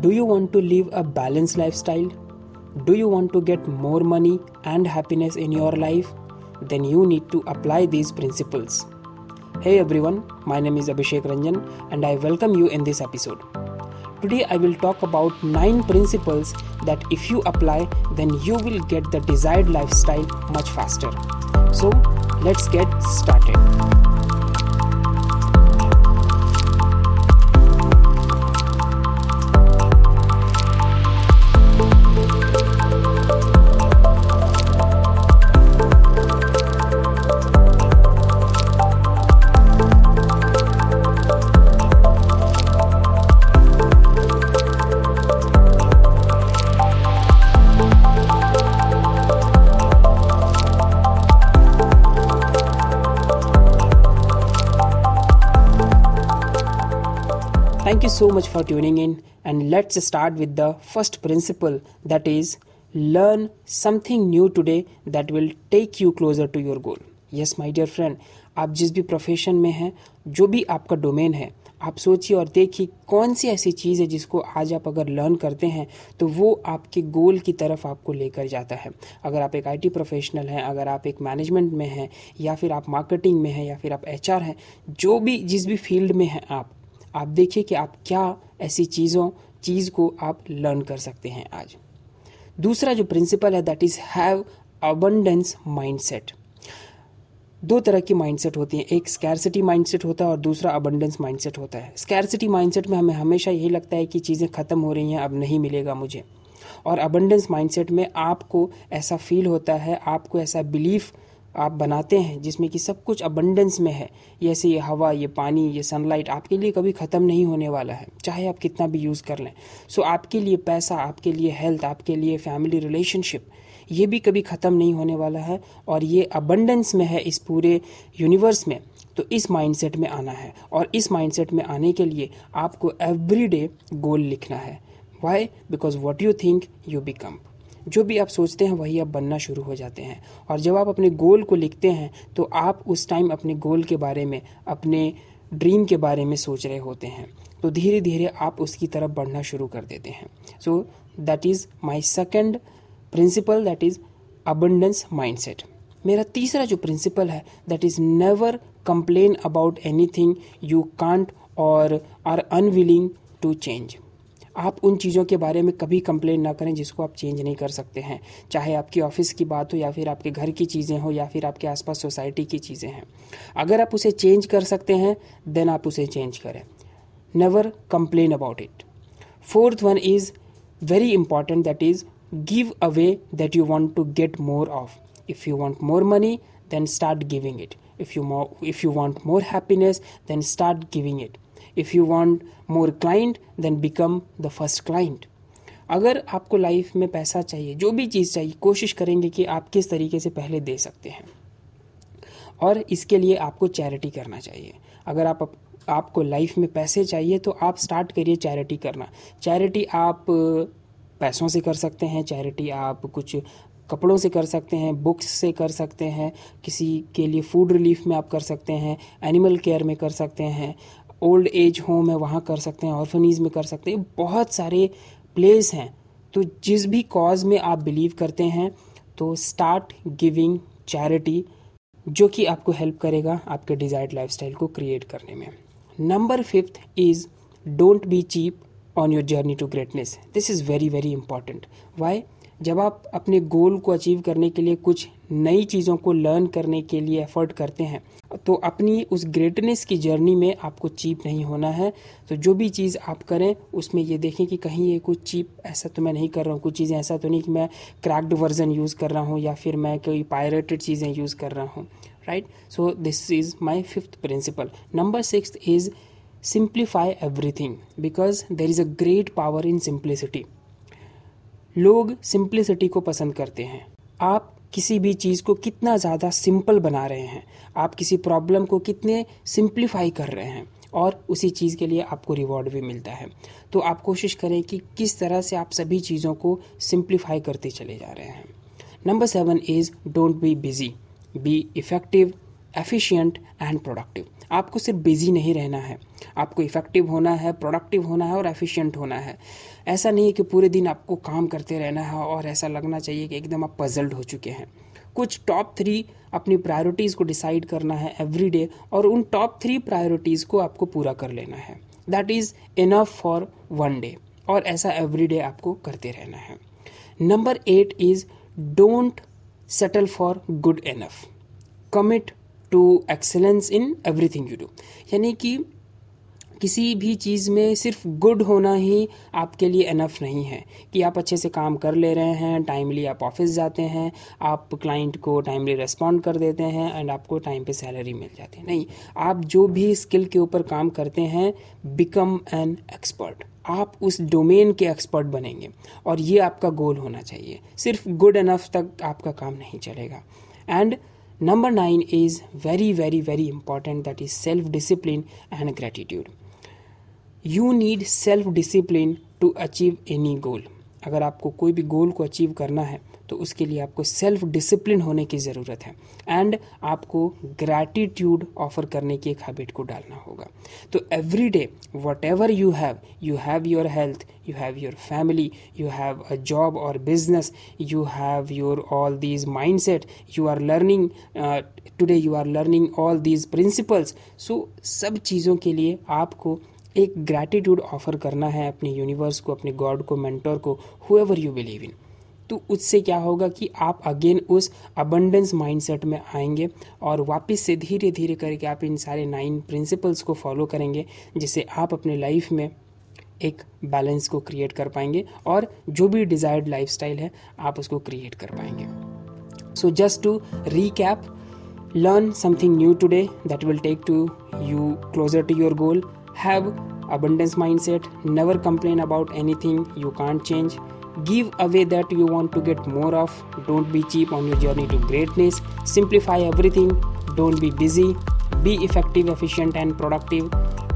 Do you want to live a balanced lifestyle? Do you want to get more money and happiness in your life? Then you need to apply these principles. Hey everyone, my name is Abhishek Ranjan and I welcome you in this episode. Today I will talk about 9 principles that if you apply, then you will get the desired lifestyle much faster. So, let's get started. Thank you so much for tuning in, and let's start with the first principle that is learn something new today that will take you closer to your goal. Yes my dear friend आप जिस भी profession में हैं जो भी आपका domain है आप सोचिए और देखिए कौन सी ऐसी चीज़ है जिसको आज आप अगर लर्न करते हैं तो वो आपके गोल की तरफ़ आपको लेकर जाता है अगर आप एक आईटी प्रोफेशनल हैं अगर आप एक मैनेजमेंट में हैं या फिर आप मार्केटिंग में हैं या फिर आप एचआर हैं जो भी जिस भी फ़ील्ड में हैं आप आप देखिए कि आप क्या ऐसी चीज़ों, चीज़ को आप लर्न कर सकते हैं आज। दूसरा जो प्रिंसिपल है that is have abundance mindset दो तरह की माइंडसेट होती हैं। एक स्कैरसिटी माइंडसेट होता है और दूसरा अबंडेंस माइंडसेट होता है। स्कैरसिटी माइंडसेट में हमें हमेशा यही लगता है कि चीज़ें ख़त्म हो रही हैं, अब नहीं मिलेगा मुझे। और अबंडेंस माइंडसेट में आपको ऐसा फील होता है, आपको ऐसा बिलीफ आप बनाते हैं, जिसमें कि सब कुछ अबंडेंस में है। जैसे ये हवा, ये पानी, ये सनलाइट आपके लिए कभी ख़त्म नहीं होने वाला है, चाहे आप कितना भी यूज़ कर लें। सो आपके लिए पैसा, आपके लिए हेल्थ आपके लिए फैमिली रिलेशनशिप ये भी कभी ख़त्म नहीं होने वाला है और ये अबंडेंस में है इस पूरे यूनिवर्स में। तो इस माइंडसेट में आना है और इस माइंडसेट में आने के लिए आपको एवरी डे गोल लिखना है। Why because what you think you become जो भी आप सोचते हैं, वही आप बनना शुरू हो जाते हैं। और जब आप अपने गोल को लिखते हैं तो आप उस टाइम अपने गोल के बारे में, अपने ड्रीम के बारे में सोच रहे होते हैं। तो धीरे धीरे आप उसकी तरफ़ बढ़ना शुरू कर देते हैं। So that is my second principle that is abundance mindset मेरा तीसरा जो प्रिंसिपल है that is never complain about anything you can't और आर अनविलिंग टू चेंज आप उन चीज़ों के बारे में कभी कंप्लेन ना करें जिसको आप चेंज नहीं कर सकते हैं। चाहे आपकी ऑफ़िस की बात हो या फिर आपके घर की चीज़ें हो या फिर आपके आसपास सोसाइटी की चीज़ें हैं। अगर आप उसे चेंज कर सकते हैं देन आप उसे चेंज करें। Never complain about it fourth one is very important that is give away that you want to get more of if you want more money then start giving it you more if you want more happiness, then start giving it. If you want more client then become the first client अगर आपको life में पैसा चाहिए, जो भी चीज़ चाहिए, कोशिश करेंगे कि आप किस तरीके से पहले दे सकते हैं। और इसके लिए आपको चैरिटी करना चाहिए। अगर आप आपको लाइफ में पैसे चाहिए तो आप स्टार्ट करिए चैरिटी करना। चैरिटी आप, पैसों से कर सकते हैं चैरिटी आप कुछ कपड़ों से कर सकते हैं बुक्स से कर सकते हैं, किसी के लिए फ़ूड रिलीफ में आप कर सकते हैं एनिमल केयर में कर सकते हैं। ओल्ड एज होम है, वहाँ कर सकते हैं ऑर्फनीज में कर सकते हैं। बहुत सारे प्लेस हैं। तो जिस भी कॉज में आप बिलीव करते हैं तो स्टार्ट गिविंग चैरिटी जो कि आपको हेल्प करेगा आपके डिज़ायर्ड लाइफस्टाइल को क्रिएट करने में। Number fifth is don't be cheap on your journey to greatness this is very very important why जब आप अपने गोल को अचीव करने के लिए कुछ नई चीज़ों को लर्न करने के लिए एफर्ट करते हैं तो अपनी उस ग्रेटनेस की जर्नी में आपको चीप नहीं होना है। तो जो भी चीज़ आप करें, उसमें ये देखें कि कहीं ये कुछ चीप ऐसा तो मैं नहीं कर रहा हूँ, कुछ चीज़ें ऐसा तो नहीं कि मैं क्रैक्ड वर्जन यूज़ कर रहा हूँ या फिर मैं कोई पायरेटेड चीज़ें यूज़ कर रहा हूँ right so this is my fifth principle number six is simplify everything because there is a great power in simplicity लोग सिंप्लिसिटी को पसंद करते हैं। आप किसी भी चीज़ को कितना ज़्यादा सिंपल बना रहे हैं, आप किसी प्रॉब्लम को कितने सिंप्लीफाई कर रहे हैं, और उसी चीज़ के लिए आपको रिवॉर्ड भी मिलता है। तो आप कोशिश करें कि किस तरह से आप सभी चीज़ों को सिंप्लीफाई करते चले जा रहे हैं। Number seven is don't be busy be effective efficient and productive आपको सिर्फ़ बिज़ी नहीं रहना है। आपको इफ़ेक्टिव होना है प्रोडक्टिव होना है और एफिशिएंट होना है। ऐसा नहीं है कि पूरे दिन आपको काम करते रहना है और ऐसा लगना चाहिए कि एकदम आप पजल्ड हो चुके हैं। कुछ टॉप थ्री अपनी प्रायोरिटीज़ को डिसाइड करना है एवरी डे और उन टॉप थ्री प्रायोरिटीज़ को आपको पूरा कर लेना है। That is enough for one day और ऐसा एवरी डे आपको करते रहना है। Number eight is don't settle for good enough commit to excellence in everything you do यानी कि किसी भी चीज़ में सिर्फ़ गुड होना ही आपके लिए इनफ नहीं है कि आप अच्छे से काम कर ले रहे हैं टाइमली आप ऑफ़िस जाते हैं, आप क्लाइंट को टाइमली रेस्पॉन्ड कर देते हैं एंड आपको टाइम पे सैलरी मिल जाती है। नहीं, आप जो भी स्किल के ऊपर काम करते हैं बिकम एन एक्सपर्ट आप उस डोमेन के एक्सपर्ट बनेंगे और ये आपका गोल होना चाहिए। सिर्फ़ गुड इनफ तक आपका काम नहीं चलेगा। And number nine is very very very important that is self discipline and gratitude you need self discipline to achieve any goal अगर आपको कोई भी गोल को अचीव करना है तो उसके लिए आपको सेल्फ डिसिप्लिन होने की ज़रूरत है। एंड आपको ग्रैटिट्यूड ऑफ़र करने की एक हैबिट को डालना होगा। तो every day whatever you have you have your health you have your family you have a job और business you have your all these mindset you are learning today you are learning all these principles so सब चीज़ों के लिए आपको एक gratitude offer करना है अपने यूनिवर्स को, अपने गॉड को मेंटोर को हुएवर यू बिलीव इन तो उससे क्या होगा कि आप अगेन उस अबंडेंस माइंडसेट में आएँगे और वापस से धीरे धीरे करके आप इन सारे नाइन प्रिंसिपल्स को फॉलो करेंगे, जिससे आप अपने लाइफ में एक बैलेंस को क्रिएट कर पाएँगे और जो भी डिज़ायर्ड लाइफ है, आप उसको क्रिएट कर पाएँगे। So just to recap learn something new today that will take to you closer to your goal. Have abundance mindset. Never complain about anything. You can't change. Give away that you want to get more of. Don't be cheap on your journey to greatness. Simplify everything. Don't be busy. Be effective efficient and productive.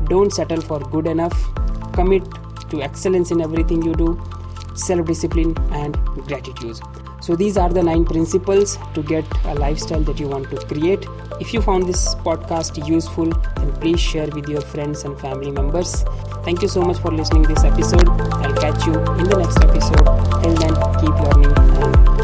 Don't settle for good enough. Commit to excellence in everything you do. Self discipline and gratitude so these are the nine principles to get a lifestyle that you want to create. If you found this podcast useful, then please share with your friends and family members. Thank you so much for listening this episode. I'll catch you in the next episode. Till then, keep learning